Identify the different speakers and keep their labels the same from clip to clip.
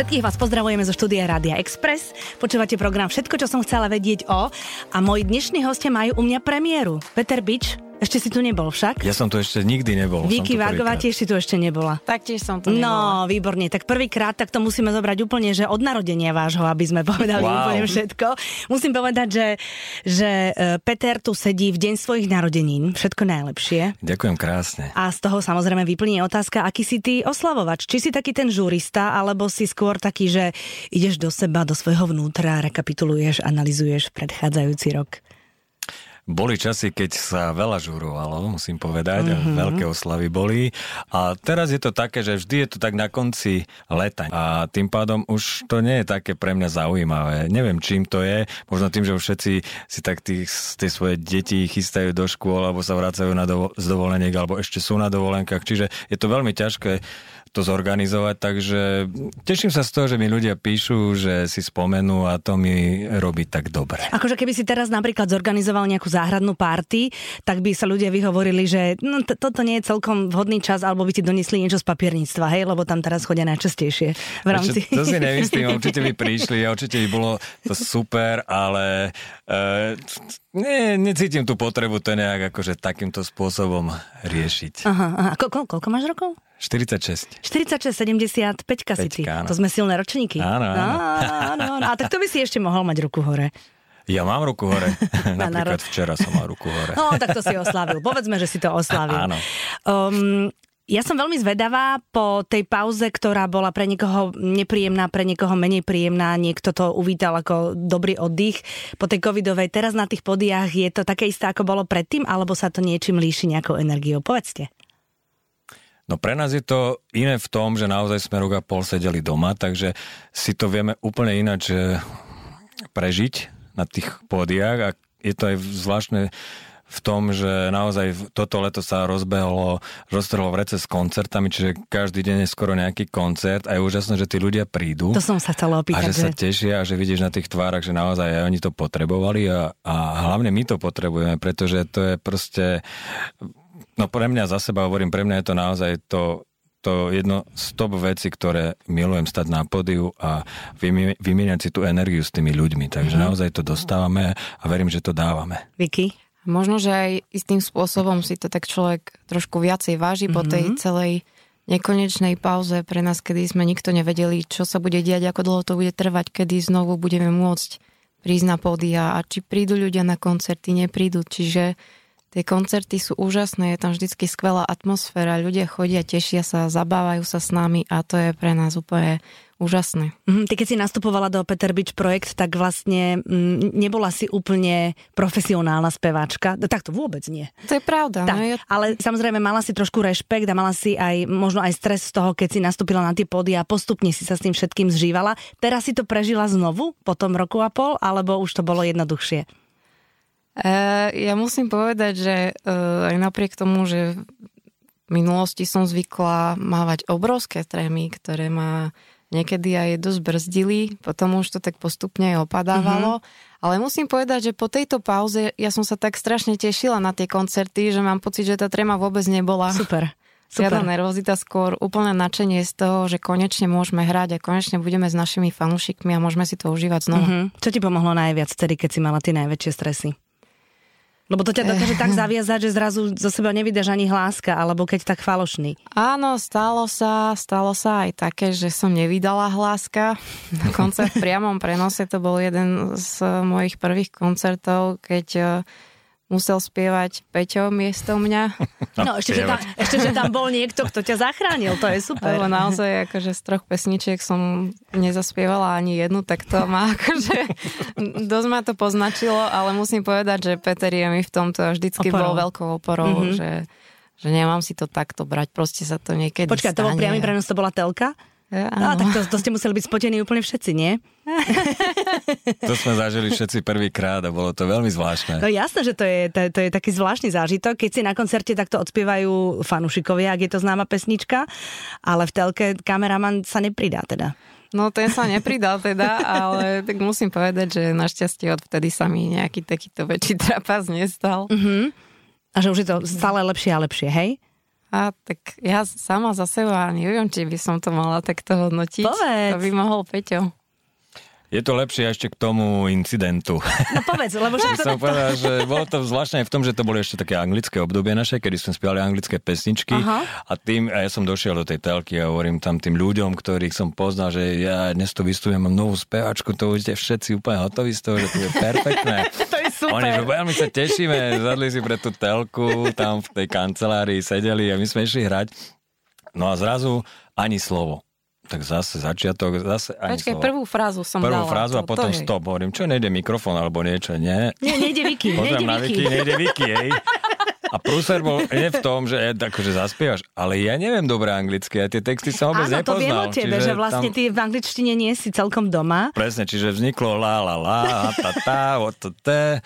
Speaker 1: Všetkých vás pozdravujeme zo štúdia Rádia Express. Počúvate program Všetko, čo som chcela vedieť o. A moji dnešní hostia majú u mňa premiéru. Peter Bič, ešte si tu nebol však?
Speaker 2: Ja som tu ešte nikdy nebol.
Speaker 1: Vicky Vágová tiež si tu ešte nebola.
Speaker 3: Taktiež som tu
Speaker 1: nebola. No, výborne. Tak prvýkrát tak to musíme zobrať úplne, že od narodenia vášho, aby sme povedali wow. úplne všetko. Musím povedať, že, že e, Peter tu sedí v deň svojich narodenín. Všetko najlepšie.
Speaker 2: Ďakujem krásne.
Speaker 1: A z toho samozrejme vyplní otázka, aký si ty oslavovač. Či si taký ten žurista, alebo si skôr taký, že ideš do seba, do svojho vnútra, rekapituluješ, analizuješ predchádzajúci rok.
Speaker 2: Boli časy, keď sa veľa žurovalo, musím povedať, mm-hmm. a mhm. veľké oslavy boli. A teraz je to také, že vždy je to tak na konci leta. A tým pádom už to nie je také pre mňa zaujímavé. Neviem, čím to je. Možno tým, že už všetci si tak tých, tie svoje deti chystajú do škôl, alebo sa vracajú na dovo- z dovoleniek, alebo ešte sú na dovolenkách. Čiže je to veľmi ťažké to zorganizovať, takže teším sa z toho, že mi ľudia píšu, že si spomenú a to mi robí tak dobre.
Speaker 1: Akože keby si teraz napríklad zorganizoval nejakú záhradnú párty, tak by sa ľudia vyhovorili, že no, t- toto nie je celkom vhodný čas, alebo by ti donesli niečo z papierníctva, hej, lebo tam teraz chodia najčastejšie v rámci...
Speaker 2: Čo, to si nemyslím, určite by prišli a určite by bolo to super, ale uh, nie, necítim tú potrebu to nejak akože takýmto spôsobom riešiť.
Speaker 1: Aha, aha. Ko- ko- koľko máš rokov?
Speaker 2: 46.
Speaker 1: 46, 75 si ty.
Speaker 2: Áno.
Speaker 1: To sme silné ročníky.
Speaker 2: Áno, áno.
Speaker 1: áno, áno. A tak to by si ešte mohol mať ruku hore.
Speaker 2: Ja mám ruku hore. Napríklad včera som mal ruku hore.
Speaker 1: No, tak to si oslavil. Povedzme, že si to oslavil.
Speaker 2: Áno.
Speaker 1: Um, ja som veľmi zvedavá po tej pauze, ktorá bola pre niekoho nepríjemná, pre niekoho menej príjemná, niekto to uvítal ako dobrý oddych. Po tej covidovej, teraz na tých podiach je to také isté, ako bolo predtým, alebo sa to niečím líši nejakou energiou? Povedzte.
Speaker 2: No pre nás je to iné v tom, že naozaj sme rok a pol sedeli doma, takže si to vieme úplne ináč prežiť na tých pódiách a je to aj zvláštne v tom, že naozaj toto leto sa rozbehlo, roztrhlo v rece s koncertami, čiže každý deň je skoro nejaký koncert a je úžasné, že tí ľudia prídu.
Speaker 1: To som sa chcela opýtať.
Speaker 2: A že, že sa tešia a že vidíš na tých tvárach, že naozaj aj oni to potrebovali a, a hlavne my to potrebujeme, pretože to je proste No pre mňa za seba hovorím, pre mňa je to naozaj to, to jedno z top veci, ktoré milujem stať na podiu a vymieňať si tú energiu s tými ľuďmi. Takže mm. naozaj to dostávame a verím, že to dávame.
Speaker 1: Vicky?
Speaker 3: Možno, že aj istým spôsobom si to tak človek trošku viacej váži mm-hmm. po tej mhm. celej nekonečnej pauze pre nás, kedy sme nikto nevedeli, čo sa bude diať, ako dlho to bude trvať, kedy znovu budeme môcť prísť na pódia a či prídu ľudia na koncerty, neprídu. Čiže Tie koncerty sú úžasné, je tam vždycky skvelá atmosféra, ľudia chodia, tešia sa, zabávajú sa s nami a to je pre nás úplne úžasné.
Speaker 1: Mm, ty keď si nastupovala do Peter Beach projekt, tak vlastne mm, nebola si úplne profesionálna speváčka. No, tak to vôbec nie.
Speaker 3: To je pravda.
Speaker 1: Tak,
Speaker 3: no
Speaker 1: ja... Ale samozrejme mala si trošku rešpekt a mala si aj možno aj stres z toho, keď si nastúpila na tie pody a postupne si sa s tým všetkým zžívala. Teraz si to prežila znovu po tom roku a pol, alebo už to bolo jednoduchšie?
Speaker 3: Uh, ja musím povedať, že uh, aj napriek tomu, že v minulosti som zvykla mávať obrovské trémy, ktoré ma niekedy aj dosť brzdili, potom už to tak postupne opadávalo. Mm-hmm. Ale musím povedať, že po tejto pauze ja som sa tak strašne tešila na tie koncerty, že mám pocit, že tá tréma vôbec nebola.
Speaker 1: Super.
Speaker 3: Super. nervozita, skôr úplne nadšenie z toho, že konečne môžeme hrať a konečne budeme s našimi fanúšikmi a môžeme si to užívať znova. Mm-hmm.
Speaker 1: Čo ti pomohlo najviac vtedy, keď si mala tie najväčšie stresy? Lebo to ťa dokáže tak zaviazať, že zrazu zo seba nevydáš ani hláska, alebo keď tak falošný.
Speaker 3: Áno, stalo sa, stalo sa aj také, že som nevydala hláska. Dokonca v priamom prenose to bol jeden z mojich prvých koncertov, keď musel spievať Peťo miesto mňa.
Speaker 1: No, ešte že, tam, ešte, že tam bol niekto, kto ťa zachránil, to je super.
Speaker 3: Lebo naozaj, akože z troch pesničiek som nezaspievala ani jednu, tak to má akože, dosť ma to poznačilo, ale musím povedať, že Peter je mi v tomto vždycky oporou. bol veľkou oporou, mm-hmm. že, že nemám si to takto brať, proste sa to niekedy
Speaker 1: Počkaj, to bol priamy prenos, to bola telka?
Speaker 3: Ja,
Speaker 1: no, tak to, to ste museli byť spotení úplne všetci, nie?
Speaker 2: to sme zažili všetci prvýkrát a bolo to veľmi zvláštne.
Speaker 1: No jasné, že to je, to, to je taký zvláštny zážitok, keď si na koncerte takto odspievajú fanúšikovia, ak je to známa pesnička, ale v telke kameraman sa nepridá teda.
Speaker 3: No ten sa nepridal teda, ale tak musím povedať, že našťastie odvtedy sa mi nejaký takýto väčší trapas nestal.
Speaker 1: Uh-huh. A že už je to stále lepšie a lepšie, hej?
Speaker 3: A tak ja sama za seba neviem, či by som to mala takto hodnotiť.
Speaker 1: Povedz.
Speaker 3: To by mohol Peťo.
Speaker 2: Je to lepšie ešte k tomu incidentu.
Speaker 1: No povedz, lebo že...
Speaker 2: Som povedal, že bolo to zvláštne aj v tom, že to boli ešte také anglické obdobie naše, kedy sme spievali anglické pesničky
Speaker 1: Aha.
Speaker 2: a tým, a ja som došiel do tej telky a hovorím tam tým ľuďom, ktorých som poznal, že ja dnes to vystupujem, mám novú spevačku, to už ste všetci úplne hotoví z toho, že to je perfektné.
Speaker 1: to je super.
Speaker 2: Oni, že veľmi sa tešíme, zadli si pre tú telku, tam v tej kancelárii sedeli a my sme išli hrať. No a zrazu ani slovo. Tak zase začiatok, zase
Speaker 3: Počkaj,
Speaker 2: slovo.
Speaker 3: prvú frázu som
Speaker 2: Prvú
Speaker 3: dala.
Speaker 2: frázu a
Speaker 3: to-
Speaker 2: potom
Speaker 3: to
Speaker 2: stop. Hovorím, čo nejde mikrofón alebo niečo, nie?
Speaker 1: Nie, nejde
Speaker 2: Pozriem
Speaker 1: nejde
Speaker 2: na.
Speaker 1: Vicky,
Speaker 2: nejde Vicky, hej. A prúser bol nie v tom, že akože zaspievaš, ale ja neviem dobre anglicky a tie texty som vôbec
Speaker 1: Áno, to viem o tebe, že vlastne
Speaker 2: tam,
Speaker 1: ty v angličtine nie si celkom doma.
Speaker 2: Presne, čiže vzniklo la la la, ta ta, o to te.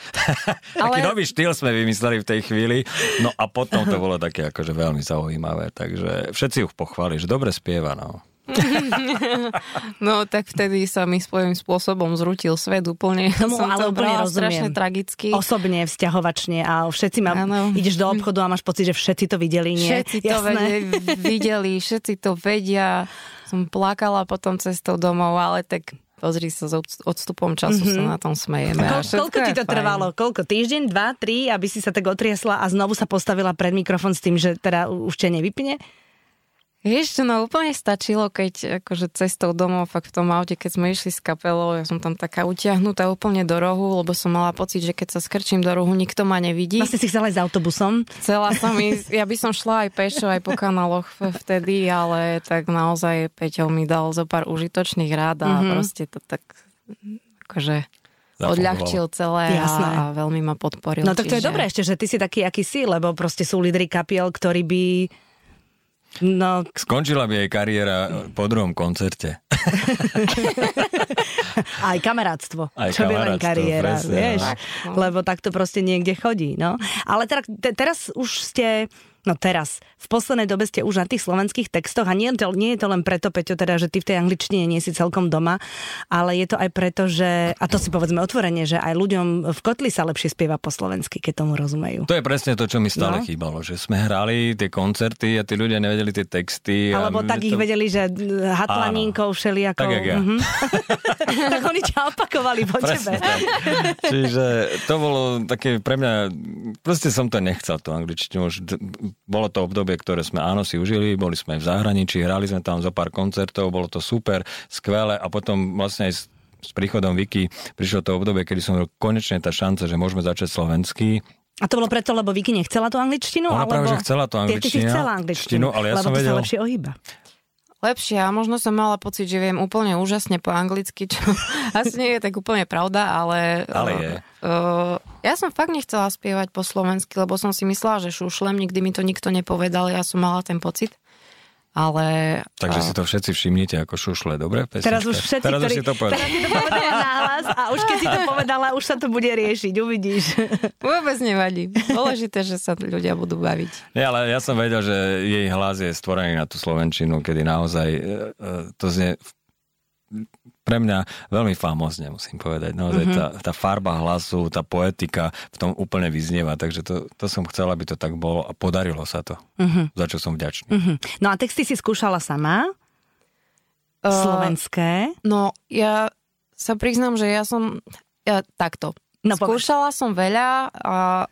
Speaker 2: Taký
Speaker 3: Ale-
Speaker 2: nový štýl sme vymysleli v tej chvíli. No a potom to bolo také akože veľmi zaujímavé. Takže všetci ju pochváli, že dobre spieva. No.
Speaker 3: No tak vtedy sa mi svojím spôsobom zrutil svet úplne.
Speaker 1: Tomu
Speaker 3: som
Speaker 1: ale
Speaker 3: to
Speaker 1: úplne
Speaker 3: brala
Speaker 1: rozumiem.
Speaker 3: strašne tragicky.
Speaker 1: Osobne, vzťahovačne a všetci ma,
Speaker 3: Áno.
Speaker 1: ideš do obchodu a máš pocit, že všetci to videli, nie?
Speaker 3: Všetci to
Speaker 1: Jasné.
Speaker 3: vedeli, videli, všetci to vedia. Som plakala potom cestou domov, ale tak pozri sa, s odst- odstupom času mm-hmm. sa na tom smejeme.
Speaker 1: Ko-
Speaker 3: a
Speaker 1: koľko ti to
Speaker 3: fajn.
Speaker 1: trvalo? Koľko? Týždeň, dva, tri, aby si sa tak otriasla a znovu sa postavila pred mikrofón s tým, že teda už ťa nevypne?
Speaker 3: Vieš čo, no úplne stačilo, keď akože cestou domov, fakt v tom aute, keď sme išli s kapelou, ja som tam taká utiahnutá úplne do rohu, lebo som mala pocit, že keď sa skrčím do rohu, nikto ma nevidí.
Speaker 1: Vlastne si chcela ísť s autobusom.
Speaker 3: Chcela som ísť, ja by som šla aj pešo, aj po kanáloch vtedy, ale tak naozaj Peťo mi dal zo pár užitočných rád a mm-hmm. proste to tak akože odľahčil celé
Speaker 1: Jasné.
Speaker 3: a, veľmi ma podporil.
Speaker 1: No tak to je
Speaker 3: čiže-
Speaker 1: dobré ešte, že ty si taký, aký si, lebo proste sú lídry kapiel, ktorí by... No,
Speaker 2: Skončila by jej kariéra po druhom koncerte.
Speaker 1: aj kamarátstvo.
Speaker 2: Aj
Speaker 1: čo by len kariéra,
Speaker 2: presne,
Speaker 1: vieš.
Speaker 3: no.
Speaker 1: Lebo tak to proste niekde chodí, no. Ale teda, te, teraz už ste... No teraz, v poslednej dobe ste už na tých slovenských textoch a nie, to- nie je to len preto, Peťo, teda, že ty v tej angličtine nie si celkom doma, ale je to aj preto, že, a to si povedzme otvorene, že aj ľuďom v kotli sa lepšie spieva po slovensky, keď tomu rozumejú.
Speaker 2: To je presne to, čo mi stále
Speaker 1: No.
Speaker 2: chýbalo, že sme hrali tie koncerty a tí ľudia nevedeli tie texty. a
Speaker 1: Alebo
Speaker 2: my
Speaker 1: tak
Speaker 2: to...
Speaker 1: ich vedeli, že hatlaninkou, všelijakou.
Speaker 2: Tak, ja.
Speaker 1: Mhm. tak oni ťa opakovali po
Speaker 2: Presne
Speaker 1: tebe.
Speaker 2: Čiže to bolo také pre mňa, proste som to nechcel, tú angličtinu. Už bolo to obdobie, ktoré sme áno si užili, boli sme v zahraničí, hrali sme tam zo pár koncertov, bolo to super, skvelé a potom vlastne aj s, s príchodom Viki prišlo to obdobie, kedy som konečne tá šanca, že môžeme začať slovenský.
Speaker 1: A to bolo preto, lebo Vicky nechcela tú angličtinu?
Speaker 2: Ona
Speaker 1: alebo...
Speaker 2: práve, že chcela tú
Speaker 1: Ty, ty si
Speaker 2: angličtinu,
Speaker 1: chcela angličtinu,
Speaker 2: ale ja
Speaker 1: lebo
Speaker 2: som vedel-
Speaker 1: sa lepšie ohýba.
Speaker 3: Lepšie a možno som mala pocit, že viem úplne úžasne po anglicky, čo asi nie je tak úplne pravda, ale...
Speaker 2: Ale je.
Speaker 3: Uh, ja som fakt nechcela spievať po slovensky, lebo som si myslela, že šušlem, nikdy mi to nikto nepovedal, ja som mala ten pocit. Ale...
Speaker 2: Takže si to všetci všimnite ako šušle, dobre? Pesnička?
Speaker 1: Teraz už všetci,
Speaker 2: Teraz
Speaker 1: ktorí...
Speaker 2: už si to povedal.
Speaker 1: teraz si to povedala nahlas a už keď si to povedala, už sa to bude riešiť, uvidíš.
Speaker 3: Vôbec nevadí. Dôležité, že sa ľudia budú baviť.
Speaker 2: Nie, ale ja som vedel, že jej hlas je stvorený na tú Slovenčinu, kedy naozaj e, e, to znie pre mňa veľmi famózne, musím povedať. Naozaj
Speaker 1: Mhm.
Speaker 2: tá, tá farba hlasu, tá poetika v tom úplne vyznieva, takže to, to som chcel, aby to tak bolo a podarilo sa to,
Speaker 1: Mhm.
Speaker 2: za čo som vďačný.
Speaker 1: Mhm. No a texty si skúšala sama,
Speaker 3: Uh,
Speaker 1: slovenské.
Speaker 3: No, ja sa priznám, že ja som... Ja, takto.
Speaker 1: No, povedz.
Speaker 3: Skúšala som veľa a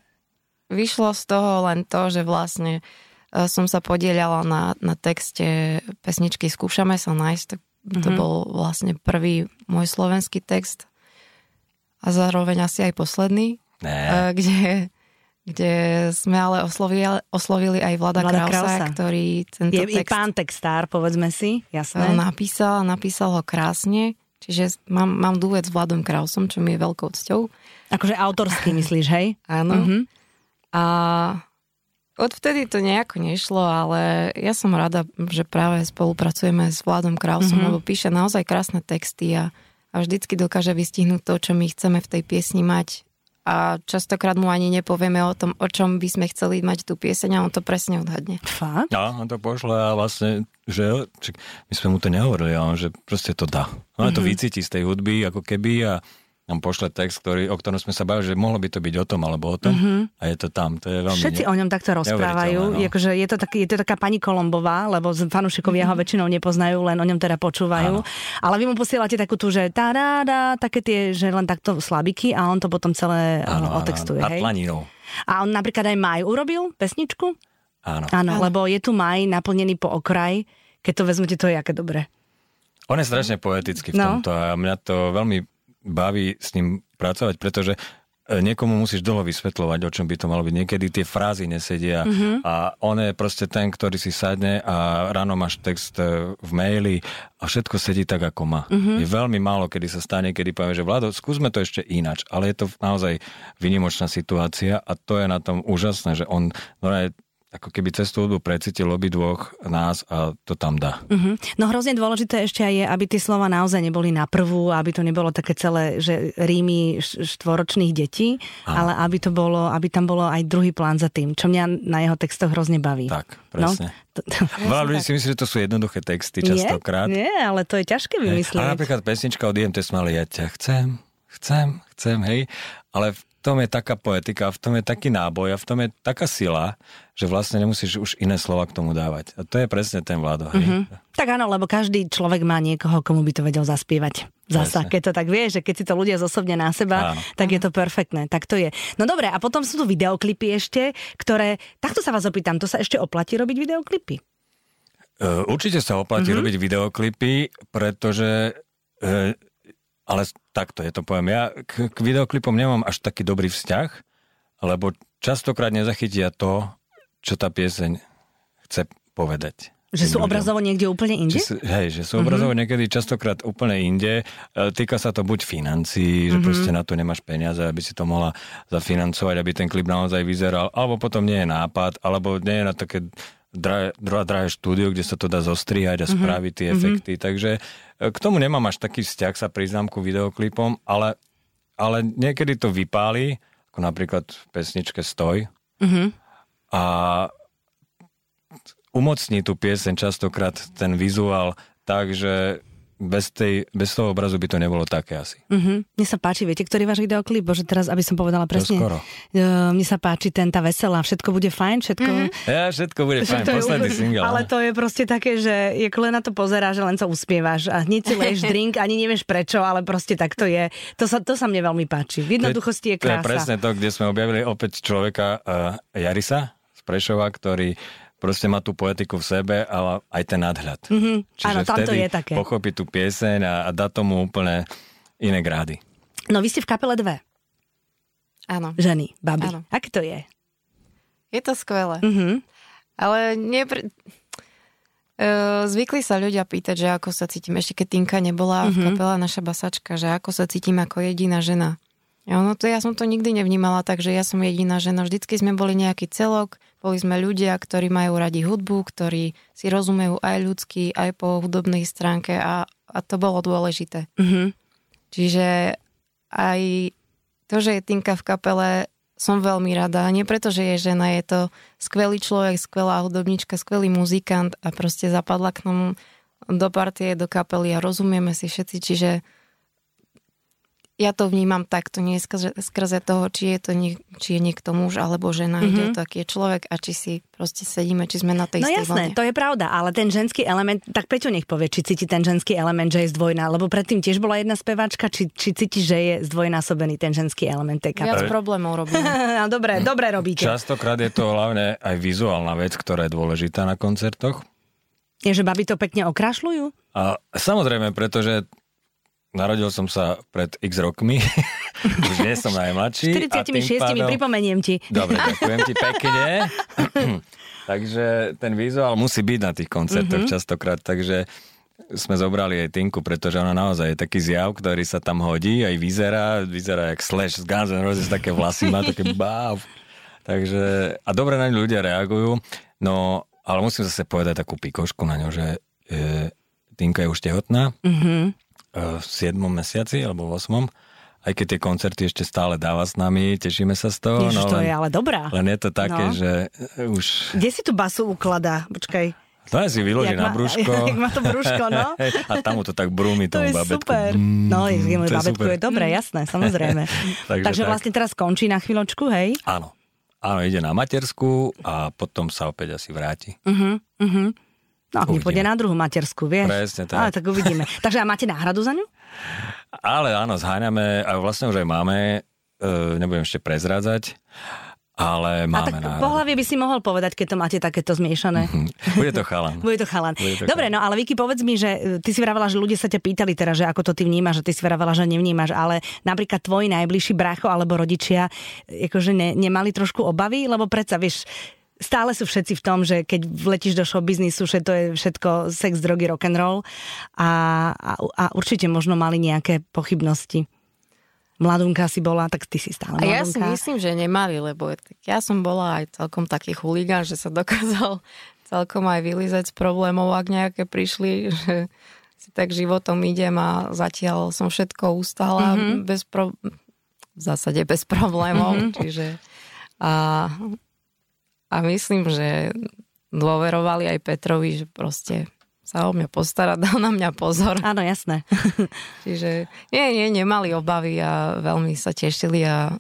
Speaker 3: vyšlo z toho len to, že vlastne e, som sa podielala na, na texte pesničky Skúšame sa nájsť. Tak to
Speaker 1: Mhm.
Speaker 3: bol vlastne prvý môj slovenský text a zároveň asi aj posledný,
Speaker 2: Ne,
Speaker 3: e, kde, kde sme ale oslovili, oslovili aj Vlada,
Speaker 1: Vlada
Speaker 3: Krausa,
Speaker 1: Krausa.
Speaker 3: ktorý tento
Speaker 1: Je, je
Speaker 3: text
Speaker 1: pán textár, povedzme si, jasné.
Speaker 3: napísal, napísal ho krásne, čiže mám, mám duet s Vladom Krausom, čo mi je veľkou cťou.
Speaker 1: Akože autorský myslíš, hej?
Speaker 3: Áno.
Speaker 1: Mhm.
Speaker 3: A odvtedy to nejako nešlo, ale ja som rada, že práve spolupracujeme s Vladom Krausom,
Speaker 1: Mhm.
Speaker 3: lebo píše naozaj krásne texty a, a vždycky dokáže vystihnúť to, čo my chceme v tej piesni mať. A častokrát mu ani nepovieme o tom, o čom by sme chceli mať tú pieseň a on to presne odhadne.
Speaker 1: Fakt?
Speaker 2: No, on to pošle a vlastne, že my sme mu to nehovorili, ale on, že proste to dá. On
Speaker 1: Mhm.
Speaker 2: to vycíti z tej hudby, ako keby a nám pošle text, ktorý, o ktorom sme sa bavili, že mohlo by to byť o tom alebo o tom mm-hmm. a je to tam. To je veľmi
Speaker 1: Všetci
Speaker 2: ne...
Speaker 1: o ňom takto rozprávajú. No. Akože je, to taký, je to taká pani Kolombová, lebo fanúšikovia mm-hmm. ho väčšinou nepoznajú, len o ňom teda počúvajú. Áno. Ale vy mu posielate takú tú, že tá ráda, také tie, že len takto slabiky a on to potom celé áno, otextuje. Áno, hej? A on napríklad aj Maj urobil pesničku?
Speaker 2: Áno.
Speaker 1: Áno, lebo je tu Maj naplnený po okraj. Keď to vezmete, to je aké dobre.
Speaker 2: On je strašne poetický v no. tomto a mňa to veľmi baví s ním pracovať, pretože e, niekomu musíš dlho vysvetľovať, o čom by to malo byť. Niekedy tie frázy nesedia mm-hmm. a on je proste ten, ktorý si sadne a ráno máš text e, v maili a všetko sedí tak, ako má. Mm-hmm. Je veľmi málo, kedy sa stane, kedy poviem, že Vlado, skúsme to ešte ináč, ale je to naozaj vynimočná situácia a to je na tom úžasné, že on no, ako keby cez tú hudbu precítil dvoch nás a to tam dá.
Speaker 1: Uh-huh. No hrozne dôležité ešte aj je, aby tie slova naozaj neboli na prvú, aby to nebolo také celé, že rímy štvoročných detí, Aha. ale aby to bolo, aby tam bolo aj druhý plán za tým, čo mňa na jeho textoch hrozne baví.
Speaker 2: Tak, presne. No, to, to, Veľa ľudí si myslí, že to sú jednoduché texty častokrát.
Speaker 1: Nie, nie ale to je ťažké vymyslieť.
Speaker 2: A napríklad pesnička od IMT Smali, ja ťa chcem, chcem, chcem, hej, ale v tom je taká poetika, v tom je taký náboj a v tom je taká sila, že vlastne nemusíš už iné slova k tomu dávať. A to je presne ten Vlado. Mm-hmm.
Speaker 1: Tak áno, lebo každý človek má niekoho, komu by to vedel zaspievať. Zasa, keď to tak vie, že keď si to ľudia zosobne na seba, áno. tak je to perfektné. Tak to je. No dobre, a potom sú tu videoklipy ešte, ktoré, takto sa vás opýtam, to sa ešte oplatí robiť videoklipy?
Speaker 2: Uh, určite sa oplatí mm-hmm. robiť videoklipy, pretože uh, ale takto, je to poviem. Ja k, k videoklipom nemám až taký dobrý vzťah, lebo častokrát nezachytia to, čo tá pieseň chce povedať.
Speaker 1: Že sú ľuďom. obrazovo niekde úplne inde?
Speaker 2: Sú, hej, že sú mm-hmm. obrazovo niekedy častokrát úplne inde. E, týka sa to buď financií, že mm-hmm. proste na to nemáš peniaze, aby si to mohla zafinancovať, aby ten klip naozaj vyzeral, alebo potom nie je nápad, alebo nie je na také drahé, drahé štúdio, kde sa to dá zostrihať a mm-hmm. spraviť tie mhm. efekty. Mm-hmm. Takže e, k tomu nemám až taký vzťah, sa priznám ku videoklipom, ale, ale niekedy to vypáli, ako napríklad v pesničke Stoj. Mm-hmm. A umocní tú pieseň častokrát ten vizuál tak, že bez, tej, bez toho obrazu by to nebolo také asi.
Speaker 1: Uh-huh. Mne sa páči, viete, ktorý váš videoklip? Bože, teraz, aby som povedala presne.
Speaker 2: skoro.
Speaker 1: Uh, mne sa páči ten tá veselá, všetko bude fajn, všetko... Uh-huh.
Speaker 2: Ja, všetko bude fajn, posledný je, single.
Speaker 1: Ale to je proste také, že je len na to pozerá, že len sa uspievaš a hneď si leješ drink, ani nevieš prečo, ale proste tak to je. To sa, to sa mne veľmi páči. V jednoduchosti je krása.
Speaker 2: To je presne to, kde sme objavili opäť človeka uh, Jarisa z Prešova, ktorý proste má tú poetiku v sebe a aj ten nadhľad. Mm-hmm.
Speaker 1: Čiže Áno, tam to je také.
Speaker 2: pochopí tú pieseň a, a dá tomu úplne iné grády.
Speaker 1: No vy ste v kapele dve.
Speaker 3: Áno.
Speaker 1: Ženy, baby. Áno. Aké to je?
Speaker 3: Je to skvelé. Mm-hmm. Ale nepr... Zvykli sa ľudia pýtať, že ako sa cítim, ešte keď Tinka nebola mm-hmm. v kapela naša basačka, že ako sa cítim ako jediná žena. No to ja som to nikdy nevnímala, takže ja som jediná žena. Vždycky sme boli nejaký celok, boli sme ľudia, ktorí majú radi hudbu, ktorí si rozumejú aj ľudský, aj po hudobnej stránke a, a to bolo dôležité. Mm-hmm. Čiže aj to, že je Tinka v kapele, som veľmi rada. Nie preto, že je žena, je to skvelý človek, skvelá hudobnička, skvelý muzikant a proste zapadla k nám do partie, do kapely a rozumieme si všetci, čiže ja to vnímam takto, nie skrze, skrze toho, či je, to nie, či je niekto muž alebo žena, mm-hmm. ide o to, aký je človek a či si proste sedíme, či sme na tej
Speaker 1: No jasné, vlne. to je pravda, ale ten ženský element, tak Peťo nech povie, či cíti ten ženský element, že je zdvojná, lebo predtým tiež bola jedna speváčka, či, či cíti, že je zdvojnásobený ten ženský element tej
Speaker 3: Viac problémov robím.
Speaker 1: dobre, dobre robíte.
Speaker 2: Častokrát je to hlavne aj vizuálna vec, ktorá je dôležitá na koncertoch.
Speaker 1: Je, že baby to pekne okrašľujú?
Speaker 2: A, samozrejme, pretože Narodil som sa pred x rokmi, už nie som najmladší.
Speaker 1: 46 pádom... pripomeniem ti.
Speaker 2: Dobre, ďakujem ti pekne. takže ten vizuál musí byť na tých koncertoch mm-hmm. častokrát, takže sme zobrali aj Tinku, pretože ona naozaj je taký zjav, ktorý sa tam hodí, aj vyzerá, vyzerá jak Slash z Guns N' Roses, také vlasy má, také báv. Takže, a dobre na ľudia reagujú, no, ale musím zase povedať takú pikošku na ňu, že e, Tinka je už tehotná, mm-hmm v 7. mesiaci alebo v 8. Aj keď tie koncerty ešte stále dáva s nami, tešíme sa z toho.
Speaker 1: Ježiš,
Speaker 2: no
Speaker 1: to len, je ale dobrá.
Speaker 2: Len je to také, no. že už...
Speaker 1: Kde si tu basu ukladá? Počkaj.
Speaker 2: To aj si vyloží na brúško.
Speaker 1: jak má to brúško, no.
Speaker 2: a tam mu to tak brúmi
Speaker 1: To
Speaker 2: tomu
Speaker 1: je
Speaker 2: babetku.
Speaker 1: super.
Speaker 2: Mm,
Speaker 1: No, je,
Speaker 2: to je
Speaker 1: babetku
Speaker 2: super.
Speaker 1: je dobré, jasné, samozrejme.
Speaker 2: Takže
Speaker 1: Takže
Speaker 2: tak.
Speaker 1: vlastne teraz skončí na chvíľočku, hej?
Speaker 2: Áno. Áno, ide na matersku a potom sa opäť asi vráti.
Speaker 1: Uh-huh, uh-huh. No, ak nepôjde na druhú matersku, vieš?
Speaker 2: Presne tak.
Speaker 1: Ale tak uvidíme. Takže a máte náhradu za ňu?
Speaker 2: Ale áno, zháňame, a vlastne už aj máme, e, nebudem ešte prezrádzať, ale
Speaker 1: a
Speaker 2: máme
Speaker 1: tak po
Speaker 2: náhradu.
Speaker 1: hlavie by si mohol povedať, keď to máte takéto zmiešané.
Speaker 2: Bude to chalan.
Speaker 1: Bude to chalan.
Speaker 2: Bude to
Speaker 1: Dobre,
Speaker 2: chalan.
Speaker 1: no ale Vicky, povedz mi, že e, ty si vravela, že ľudia sa ťa pýtali teraz, že ako to ty vnímaš, že ty si vravela, že nevnímaš, ale napríklad tvoji najbližší brácho alebo rodičia e, akože ne, nemali trošku obavy, lebo predsa vieš, stále sú všetci v tom, že keď vletíš do showbiznisu, že to je všetko sex, drogy, rock and roll a, a, a určite možno mali nejaké pochybnosti. Mladunka si bola, tak ty si stále
Speaker 3: A ja si
Speaker 1: mladunka.
Speaker 3: myslím, že nemali, lebo ja som bola aj celkom taký chuligán, že sa dokázal celkom aj vylizať z problémov, ak nejaké prišli, že si tak životom idem a zatiaľ som všetko ustála mm-hmm. bez pro... v zásade bez problémov, mm-hmm. čiže a, a myslím, že dôverovali aj Petrovi, že proste sa o mňa postará, dal na mňa pozor.
Speaker 1: Áno, jasné.
Speaker 3: Čiže nie, nie, nemali obavy a veľmi sa tešili a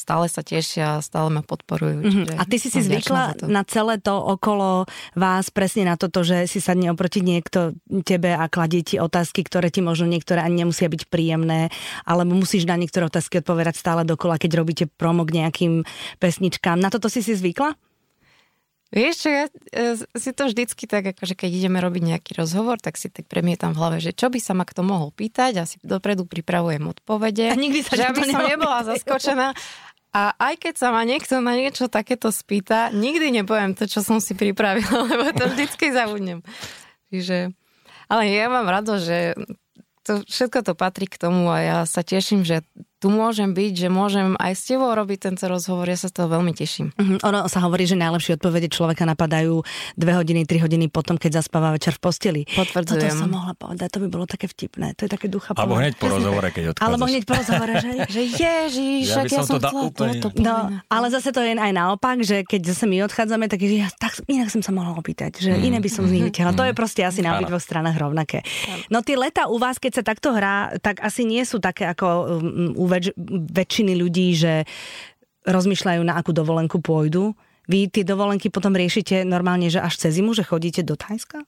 Speaker 3: stále sa tešia stále ma podporujú. Čiže
Speaker 1: A ty si si zvykla na celé to okolo vás, presne na toto, že si sadne oproti niekto tebe a kladie ti otázky, ktoré ti možno niektoré ani nemusia byť príjemné, alebo musíš na niektoré otázky odpovedať stále dokola, keď robíte promo k nejakým pesničkám. Na toto si si zvykla?
Speaker 3: Vieš čo, ja e, si to vždycky tak, akože keď ideme robiť nejaký rozhovor, tak si tak premietam v hlave, že čo by sa ma kto mohol pýtať a si dopredu pripravujem odpovede.
Speaker 1: A nikdy sa
Speaker 3: že aby som nebola zaskočená. A aj keď sa ma niekto na niečo takéto spýta, nikdy nepoviem to, čo som si pripravila, lebo to vždycky zabudnem. Čiže, ale ja mám rado, že to, všetko to patrí k tomu a ja sa teším, že tu môžem byť, že môžem aj s tebou robiť tento rozhovor, ja sa z toho veľmi teším.
Speaker 1: Mhm. Ono sa hovorí, že najlepšie odpovede človeka napadajú dve hodiny, tri hodiny potom, keď zaspáva večer v posteli.
Speaker 3: Potvrdzujem.
Speaker 1: Toto som mohla povedať, to by bolo také vtipné, to je také ducha
Speaker 2: Alebo hneď po rozhovore, keď odchádzaš.
Speaker 1: Alebo hneď po rozhovore, že
Speaker 3: Že ježiš,
Speaker 2: Ja
Speaker 3: ja,
Speaker 2: som to dal
Speaker 3: chcela
Speaker 2: úplne-
Speaker 3: toto
Speaker 1: No, ale zase to je aj naopak, že keď zase my odchádzame, tak ja, tak inak som sa mohla opýtať, že iné by som z nich vytiahla. To je proste asi na obidvoch stranách rovnaké. No tie leta u vás, keď sa takto hrá, tak asi nie sú také ako um, u väč- väčšiny ľudí, že rozmýšľajú, na akú dovolenku pôjdu. Vy tie dovolenky potom riešite normálne, že až cez zimu, že chodíte do Thajska?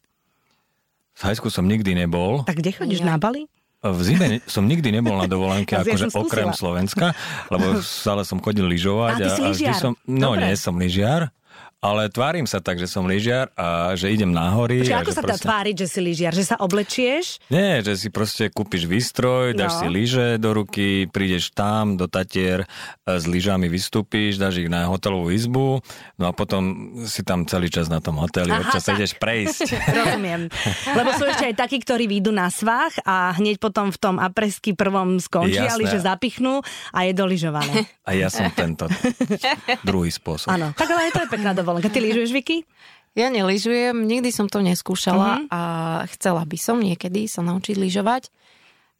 Speaker 2: V Thajsku som nikdy nebol.
Speaker 1: Tak kde chodíš? Na Bali?
Speaker 2: V zime som nikdy nebol na dovolenke,
Speaker 1: Ja
Speaker 2: akože okrem Slovenska, lebo stále som chodil lyžovať.
Speaker 1: A, ty si
Speaker 2: vždy som, no
Speaker 1: Dobre.
Speaker 2: nie som lyžiar, ale tvárim sa tak, že som lyžiar a že idem na hory.
Speaker 1: Čiže ako sa dá tváriť, že si lyžiar? Že sa oblečieš?
Speaker 2: Nie, že si proste kúpiš výstroj, dáš
Speaker 1: No.
Speaker 2: si lyže do ruky, prídeš tam do Tatier, e, s lyžami vystúpíš, dáš ich na hotelovú izbu, no a potom si tam celý čas na tom hoteli,
Speaker 1: Aha,
Speaker 2: občas
Speaker 1: tak.
Speaker 2: ideš prejsť.
Speaker 1: Rozumiem. Lebo sú ešte aj takí, ktorí výjdu na svách a hneď potom v tom apresky prvom skončia,
Speaker 2: Jasné.
Speaker 1: lyže zapichnú a je doližované.
Speaker 2: A ja som tento druhý spôsob.
Speaker 1: Áno. Tak ale to je pekná dovolenka. Ty lyžuješ, Vicky?
Speaker 3: Ja neližujem, nikdy som to neskúšala a chcela by som niekedy sa naučiť lyžovať.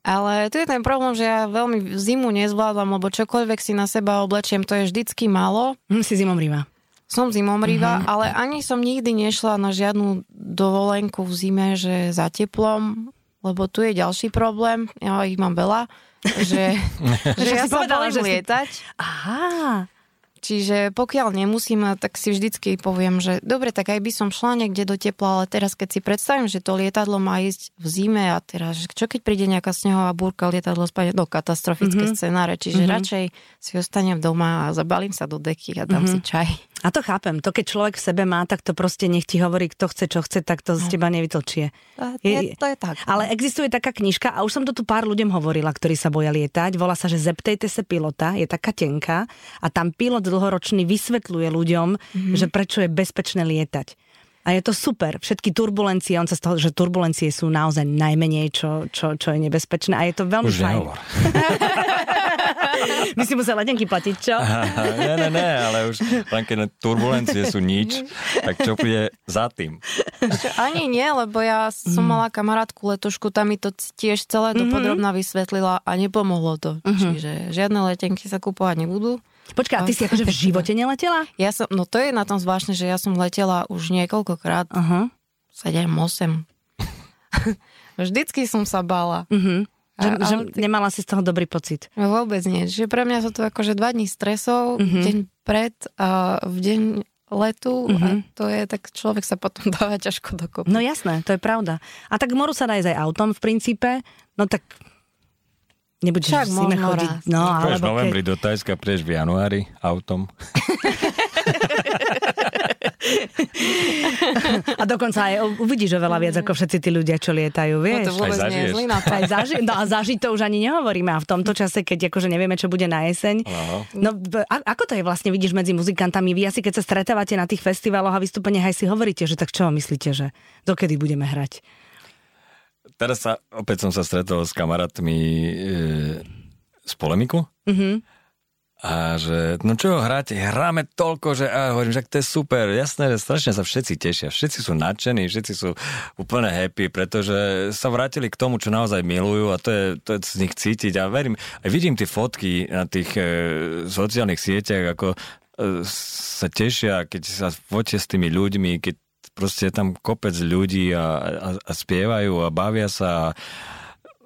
Speaker 3: Ale tu je ten problém, že ja veľmi zimu nezvládam, lebo čokoľvek si na seba oblečiem, to je vždycky málo.
Speaker 1: Hm, si zimom rýva.
Speaker 3: Som zimomrýva, ale ani som nikdy nešla na žiadnu dovolenku v zime, že za teplom, lebo tu je ďalší problém, ja ich mám veľa, že, že
Speaker 1: Že
Speaker 3: ja
Speaker 1: si
Speaker 3: sa
Speaker 1: povedala,
Speaker 3: bojím
Speaker 1: že si-
Speaker 3: lietať.
Speaker 1: Aha.
Speaker 3: Čiže pokiaľ nemusím, tak si vždycky poviem, že dobre, tak aj by som šla niekde do tepla, ale teraz keď si predstavím, že to lietadlo má ísť v zime a teraz, čo keď príde nejaká snehová búrka, lietadlo spadne do katastrofické mm-hmm. scenáre, čiže mm-hmm. radšej si ostanem doma a zabalím sa do deky a dám mm-hmm. si čaj.
Speaker 1: A to chápem. To, keď človek v sebe má, tak to proste nech ti hovorí, kto chce, čo chce, tak to z teba nevytlčie.
Speaker 3: To je, to je tak.
Speaker 1: Ale existuje taká knižka, a už som to tu pár ľuďom hovorila, ktorí sa boja lietať, volá sa, že Zeptejte sa pilota, je taká tenká a tam pilot dlhoročný vysvetľuje ľuďom, mm-hmm. že prečo je bezpečné lietať. A je to super. Všetky turbulencie, on sa z toho, že turbulencie sú naozaj najmenej, čo, čo, čo je nebezpečné. A je to veľmi
Speaker 2: Už
Speaker 1: fajn. My si musel letenky platiť, čo?
Speaker 2: ne, ne, ne, ale už len keď turbulencie sú nič, tak čo príde za tým?
Speaker 3: Ani nie, lebo ja som mala kamarátku letošku, tam mi to tiež celé dopodrobná vysvetlila a nepomohlo to. Čiže žiadne letenky sa kupovať nebudú.
Speaker 1: Počkaj, a ty si akože v živote neletela?
Speaker 3: Ja som, no to je na tom zvláštne, že ja som letela už niekoľkokrát
Speaker 1: Aha.
Speaker 3: 7, 8. Vždycky som sa bála.
Speaker 1: Mhm. Že,
Speaker 3: A-
Speaker 1: že
Speaker 3: ty-
Speaker 1: nemala si z toho dobrý pocit.
Speaker 3: Vôbec nie. Čiže pre mňa sú to akože dva dní stresov,
Speaker 1: Mhm.
Speaker 3: deň pred a v deň letu a
Speaker 1: Mhm.
Speaker 3: to je, tak človek sa potom dáva ťažko dokopy.
Speaker 1: No jasné, to je pravda. A tak moru sa dá ísť aj autom v princípe, no tak nebudeš
Speaker 3: Však
Speaker 1: v zime chodiť.
Speaker 3: raz.
Speaker 1: No,
Speaker 2: Pôjdeš v novembri
Speaker 1: keď...
Speaker 2: do Tajska, prídeš v januári autom.
Speaker 1: A dokonca aj uvidíš oveľa viac ako všetci tí ľdia, čo lietajú,
Speaker 3: No
Speaker 1: vieš.
Speaker 3: to vôbec
Speaker 2: Aj
Speaker 3: nie je zlý nápad.
Speaker 1: Aj zaži- no a zažiť to už ani nehovoríme. A v tomto čase, keď akože nevieme, čo bude na jeseň.
Speaker 2: Aha.
Speaker 1: No a- ako to je vlastne, vidíš medzi muzikantami? Vy asi keď sa stretávate na tých festivaloch a vystúpeniach aj si hovoríte, že tak čo myslíte, že dokedy budeme hrať?
Speaker 2: Teraz sa, opäť som sa stretol s kamarátmi e, z polemiku.
Speaker 1: Mhm.
Speaker 2: A že, no čo hráte, hráme toľko, že a hovorím, že to je super, jasné, že strašne sa všetci tešia, všetci sú nadšení, všetci sú úplne happy, pretože sa vrátili k tomu, čo naozaj milujú a to je, to je z nich cítiť a verím, aj vidím tie fotky na tých e, sociálnych sieťach, ako e, sa tešia, keď sa fotia s tými ľuďmi, keď proste je tam kopec ľudí a, a, a spievajú a bavia sa.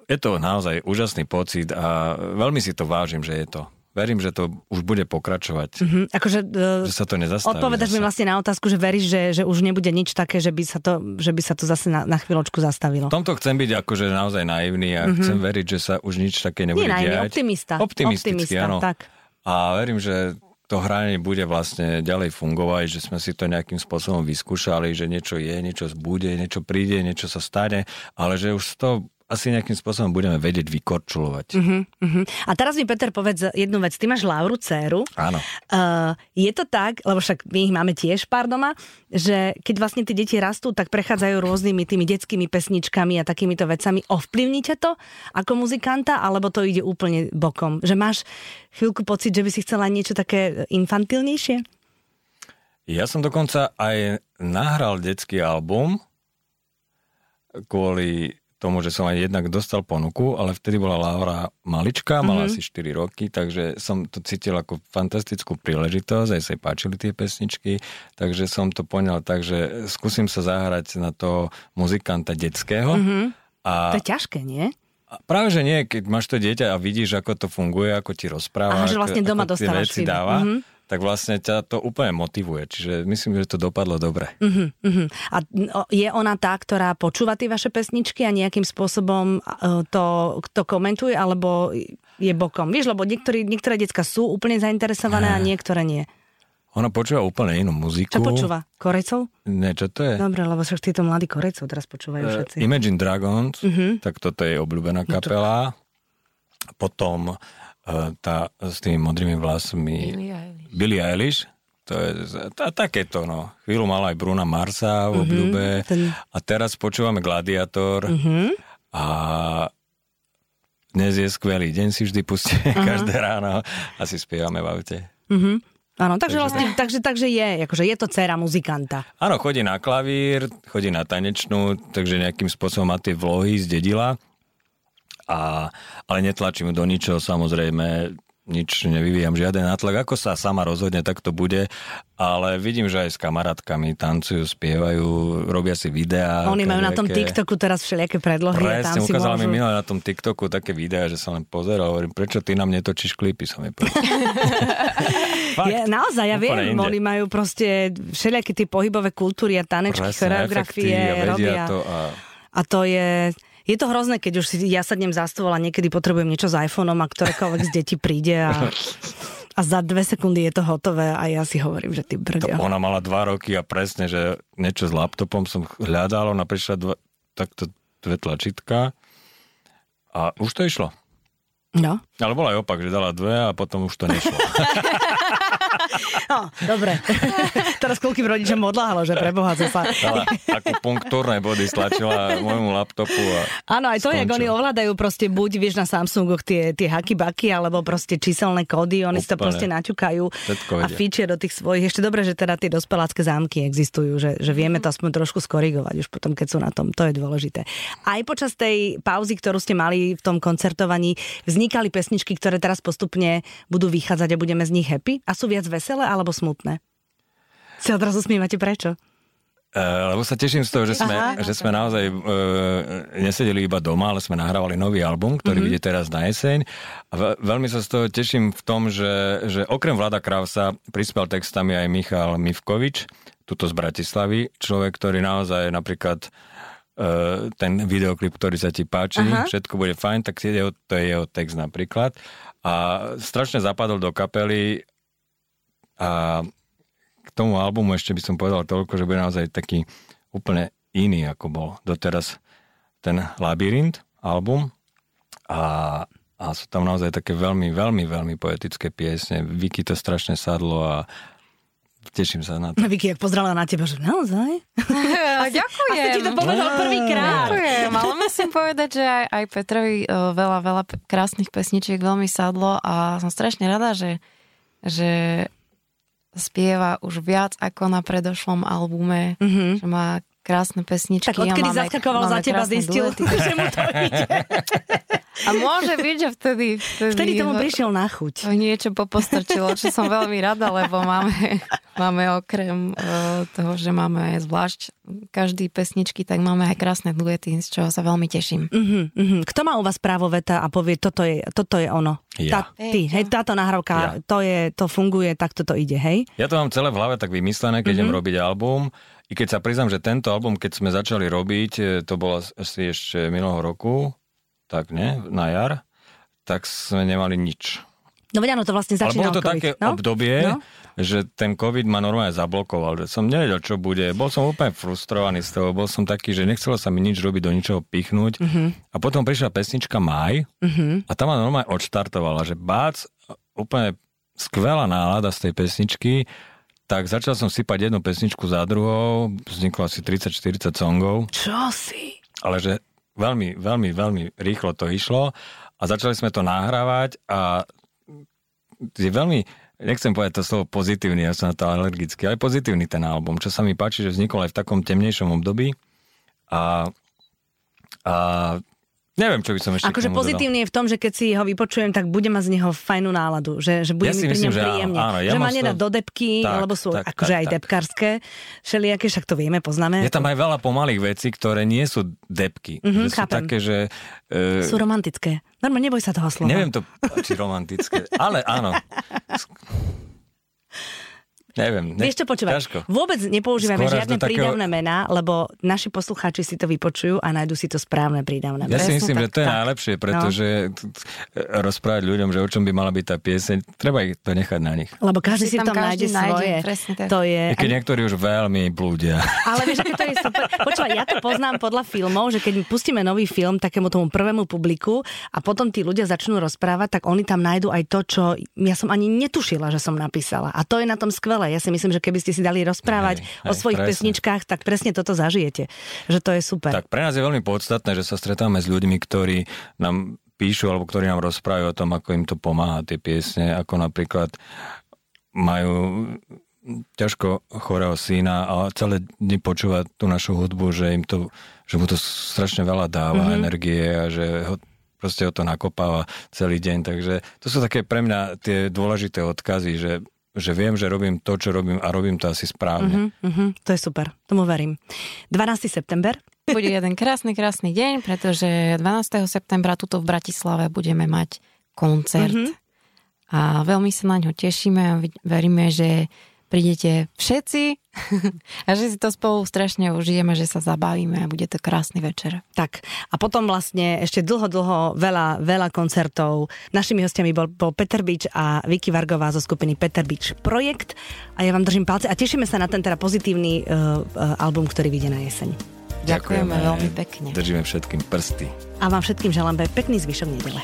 Speaker 2: Je to naozaj úžasný pocit a veľmi si to vážim, že je to. Verím, že to už bude pokračovať.
Speaker 1: Mhm. Akože, e,
Speaker 2: Že sa to nezastaví.
Speaker 1: Odpovedaš mi vlastne na otázku, že veríš, že, že už nebude nič také, že by sa to, že by sa to zase na, na chvíľočku zastavilo.
Speaker 2: V tomto chcem byť akože naozaj naivný a mm-hmm. chcem veriť, že sa už nič také nebude
Speaker 1: Nie naivný,
Speaker 2: diať.
Speaker 1: optimista.
Speaker 2: Optimisticky,
Speaker 1: Optimista,
Speaker 2: áno.
Speaker 1: tak.
Speaker 2: A verím, že to hranie bude vlastne ďalej fungovať, že sme si to nejakým spôsobom vyskúšali, že niečo je, niečo bude, niečo príde, niečo sa stane, ale že už to asi nejakým spôsobom budeme vedieť vykorčulovať.
Speaker 1: Uh-huh, uh-huh. A teraz mi, Peter, povedz jednu vec. Ty máš Lauru dceru.
Speaker 2: Áno.
Speaker 1: Uh, je to tak, lebo však my ich máme tiež pár doma, že keď vlastne tie deti rastú, tak prechádzajú rôznymi tými detskými pesničkami a takýmito vecami. Ovplyvníte to ako muzikanta, alebo to ide úplne bokom? Že máš chvíľku pocit, že by si chcela niečo také infantilnejšie?
Speaker 2: Ja som dokonca aj nahral detský album kvôli tomu, že som aj jednak dostal ponuku, ale vtedy bola Laura maličká, mala
Speaker 1: Mhm.
Speaker 2: asi 4 roky, takže som to cítil ako fantastickú príležitosť, aj sa jej páčili tie pesničky, takže som to poňal tak, že skúsim sa zahrať na to muzikanta detského. A,
Speaker 1: To je ťažké, nie?
Speaker 2: a práve, že nie, keď máš to dieťa a vidíš, ako to funguje, ako ti rozpráva,
Speaker 1: Aha, že vlastne doma dostávaš
Speaker 2: veci dáva,
Speaker 1: Mhm.
Speaker 2: Tak vlastne ťa to úplne motivuje. Čiže myslím, že to dopadlo dobre.
Speaker 1: Uh-huh, uh-huh. A no, je ona tá, ktorá počúva tie vaše pesničky a nejakým spôsobom uh, to, to komentuje, alebo je bokom? Vieš, lebo niektorí, niektoré decka sú úplne zainteresované a niektoré nie.
Speaker 2: Ona počúva úplne inú muziku.
Speaker 1: Čo počúva? Korejcov?
Speaker 2: Nie, čo to je?
Speaker 1: Dobre, lebo však títo mladí Korejcov teraz počúvajú
Speaker 2: Eh,
Speaker 1: všetci.
Speaker 2: Imagine Dragons,
Speaker 1: Mhm.
Speaker 2: tak toto je obľúbená kapela. Potom eh, tá s tými modrými vlasmi
Speaker 3: Billie.
Speaker 2: Billie Eilish. To je tá, takéto, no. Chvíľu mala aj Bruna Marsa v obľúbe.
Speaker 1: Mhm, ten-
Speaker 2: A teraz počúvame Gladiator.
Speaker 1: Mhm.
Speaker 2: A dnes je skvelý deň, si vždy pustíme každé ráno a si spievame v aute.
Speaker 1: Mhm. Áno, takže,
Speaker 2: Takže-
Speaker 1: vlastne, takže, takže je, akože je to dcéra muzikanta.
Speaker 2: Áno, chodí na klavír, chodí na tanečnú, takže nejakým spôsobom má tie vlohy zdedila. A, ale netlačím do ničoho, samozrejme, nič nevyvíjam, žiaden nátlak. Ako sa sama rozhodne, tak to bude. Ale vidím, že aj s kamarátkami tancujú, spievajú, robia si videá.
Speaker 1: Oni majú na tom. TikToku teraz všelijaké predlohy a tam
Speaker 2: Presne,
Speaker 1: si
Speaker 2: ukázala
Speaker 1: môžu...
Speaker 2: mi minule na tom TikToku také videá, že sa len pozeral, hovorím, prečo ty nám netočíš klipy, som povedal. Fakt,
Speaker 1: Je, naozaj, ja viem,
Speaker 2: inde.
Speaker 1: oni majú proste všelijaké tie pohybové kultúry a tanečky,
Speaker 2: Presne,
Speaker 1: choreografie
Speaker 2: efekty a
Speaker 1: robia.
Speaker 2: to a...
Speaker 1: A to je... Je to hrozné, keď už si ja sadnem za stôl a niekedy potrebujem niečo s iPhoneom a ktorékoľvek z detí príde a, a za dve sekundy je to hotové a ja si hovorím, že ty brďo.
Speaker 2: ona mala dva roky a presne, že niečo s laptopom som hľadal, ona prišla dva, takto dve tlačítka a už to išlo.
Speaker 1: No.
Speaker 2: Ale bol aj opak, že dala dve a potom už to nešlo.
Speaker 1: no, dobre. Teraz koľkým rodičom odláhalo, že preboha sa.
Speaker 2: Dala ako punktúrne body stlačila môjmu laptopu a
Speaker 1: Áno, aj to, jak
Speaker 2: Skončil.
Speaker 1: oni ovládajú proste buď, vieš, na Samsungoch tie, tie haky-baky, alebo proste číselné kódy, oni si to
Speaker 2: Úplne.
Speaker 1: proste naťukajú a fičia do tých svojich. Ešte dobre, že teda tie dospelácké zámky existujú, že, že vieme to aspoň trošku skorigovať už potom, keď sú na tom. To je dôležité. Aj počas tej pauzy, ktorú ste mali v tom koncertovaní, vznikali pesničky, ktoré teraz postupne budú vychádzať a budeme z nich happy? A sú viac veselé alebo smutné? Si odrazu smívate prečo?
Speaker 2: Uh, lebo sa teším z toho, že sme, Aha, že sme naozaj uh, nesedeli iba doma, ale sme nahrávali nový album, ktorý mm-hmm. vidie teraz na jeseň. A ve- veľmi sa z toho teším v tom, že, že okrem Vlada Krausa prispel textami aj Michal Mivkovič, tuto z Bratislavy, človek, ktorý naozaj napríklad ten videoklip, ktorý sa ti páči, Aha. všetko bude fajn, tak je jeho, to je jeho text napríklad. A strašne zapadol do kapely a k tomu albumu ešte by som povedal toľko, že bude naozaj taký úplne iný, ako bol doteraz ten Labyrint album. A, a sú tam naozaj také veľmi, veľmi, veľmi poetické piesne. Vicky to strašne sadlo a teším sa na to.
Speaker 1: Vicky, ak pozrela na teba, že naozaj?
Speaker 3: Ďakujem.
Speaker 1: Asi ti to povedal prvýkrát.
Speaker 3: Ďakujem, ale musím povedať, že aj, aj Petrovi e, veľa, veľa krásnych pesničiek veľmi sadlo a som strašne rada, že, že spieva už viac ako na predošlom albume, mm-hmm. že má krásne pesničky.
Speaker 1: Tak odkedy zaskakoval za teba, zistil, že mu to ide.
Speaker 3: A môže byť, že vtedy...
Speaker 1: Vtedy, vtedy tomu prišiel na chuť.
Speaker 3: Niečo popostrčilo, čo som veľmi rada, lebo máme, máme okrem uh, toho, že máme zvlášť každý pesničky, tak máme aj krásne duety, z čoho sa veľmi teším.
Speaker 1: Uh-huh, uh-huh. Kto má u vás právo veta a povie, toto je, toto je ono?
Speaker 2: Ja.
Speaker 1: Tá, ty, hej, táto nahrávka, ja. to, je, to funguje, tak toto ide, hej?
Speaker 2: Ja to mám celé v hlave tak vymyslené, keď uh-huh. idem robiť album i keď sa priznám, že tento album, keď sme začali robiť, e, to bolo asi ešte minulého roku, tak nie, na jar, tak sme nemali nič.
Speaker 1: No veď áno, to vlastne začínal
Speaker 2: Ale bolo to
Speaker 1: COVID.
Speaker 2: také
Speaker 1: no?
Speaker 2: obdobie, no? že ten COVID ma normálne zablokoval, som nevedel, čo bude. Bol som úplne frustrovaný z toho, bol som taký, že nechcelo sa mi nič robiť, do ničoho pichnúť. Uh-huh. A potom prišla pesnička Maj uh-huh. a tam ma normálne odštartovala, že bác, úplne skvelá nálada z tej pesničky tak začal som sypať jednu pesničku za druhou, vzniklo asi 30-40 songov.
Speaker 1: Čo si?
Speaker 2: Ale že veľmi, veľmi, veľmi rýchlo to išlo a začali sme to nahrávať a je veľmi, nechcem povedať to slovo pozitívny, ja som na to alergický, ale pozitívny ten album, čo sa mi páči, že vznikol aj v takom temnejšom období a, a Neviem, čo by som ešte
Speaker 1: Akože pozitívne je v tom, že keď si ho vypočujem, tak bude mať z neho fajnú náladu, že, že bude ja mi pri ňom príjemne. Áno, ja že ma nedá do depky, tak, lebo sú tak, akože tak, aj tak. depkárske všelijaké, však to vieme, poznáme.
Speaker 2: Je tam aj veľa pomalých vecí, ktoré nie sú depky. Mm-hmm, že sú chápem. také, že...
Speaker 1: Uh, sú romantické. Normálne, neboj sa toho slova.
Speaker 2: Neviem to, či romantické, ale áno. Neviem. Ne,
Speaker 1: Vieš čo, počúvaj, ťažko. vôbec nepoužívame Skôr žiadne takého... prídavné mená, lebo naši poslucháči si to vypočujú a nájdu si to správne prídavné.
Speaker 2: Ja si myslím, tak, že to je tak. najlepšie, pretože no. rozprávať ľuďom, že o čom by mala byť tá pieseň, treba ich to nechať na nich.
Speaker 1: Lebo každý si, si tam, tam nájde, svoje. To je...
Speaker 2: I keď niektorí už veľmi blúdia.
Speaker 1: Ale vieš, to je super. Počúvaj, ja to poznám podľa filmov, že keď pustíme nový film takému tomu prvému publiku a potom tí ľudia začnú rozprávať, tak oni tam nájdu aj to, čo ja som ani netušila, že som napísala. A to je na tom skvelé skvelé. Ja si myslím, že keby ste si dali rozprávať hej, o svojich presne. pesničkách, tak presne toto zažijete. Že to je super.
Speaker 2: Tak pre nás je veľmi podstatné, že sa stretáme s ľuďmi, ktorí nám píšu alebo ktorí nám rozprávajú o tom, ako im to pomáha tie piesne, ako napríklad majú ťažko chorého syna a celé dni počúva tú našu hudbu, že im to, že mu to strašne veľa dáva mm-hmm. energie a že ho proste o to nakopáva celý deň. Takže to sú také pre mňa tie dôležité odkazy, že že viem, že robím to, čo robím a robím to asi správne.
Speaker 1: Uh-huh, uh-huh, to je super, tomu verím. 12. september.
Speaker 3: Bude jeden krásny, krásny deň, pretože 12. septembra tuto v Bratislave budeme mať koncert. Uh-huh. A veľmi sa na ňo tešíme a veríme, že prídete všetci a že si to spolu strašne užijeme, že sa zabavíme a bude to krásny večer.
Speaker 1: Tak a potom vlastne ešte dlho, dlho veľa, veľa koncertov. Našimi hostiami bol, bol Peter Beach a Vicky Vargová zo skupiny Peter Beach Projekt a ja vám držím palce a tešíme sa na ten teda pozitívny uh, uh, album, ktorý vyjde na jeseň.
Speaker 3: Ďakujeme, Ďakujeme veľmi pekne.
Speaker 2: Držíme všetkým prsty.
Speaker 1: A vám všetkým želám pekný zvyšok nedele.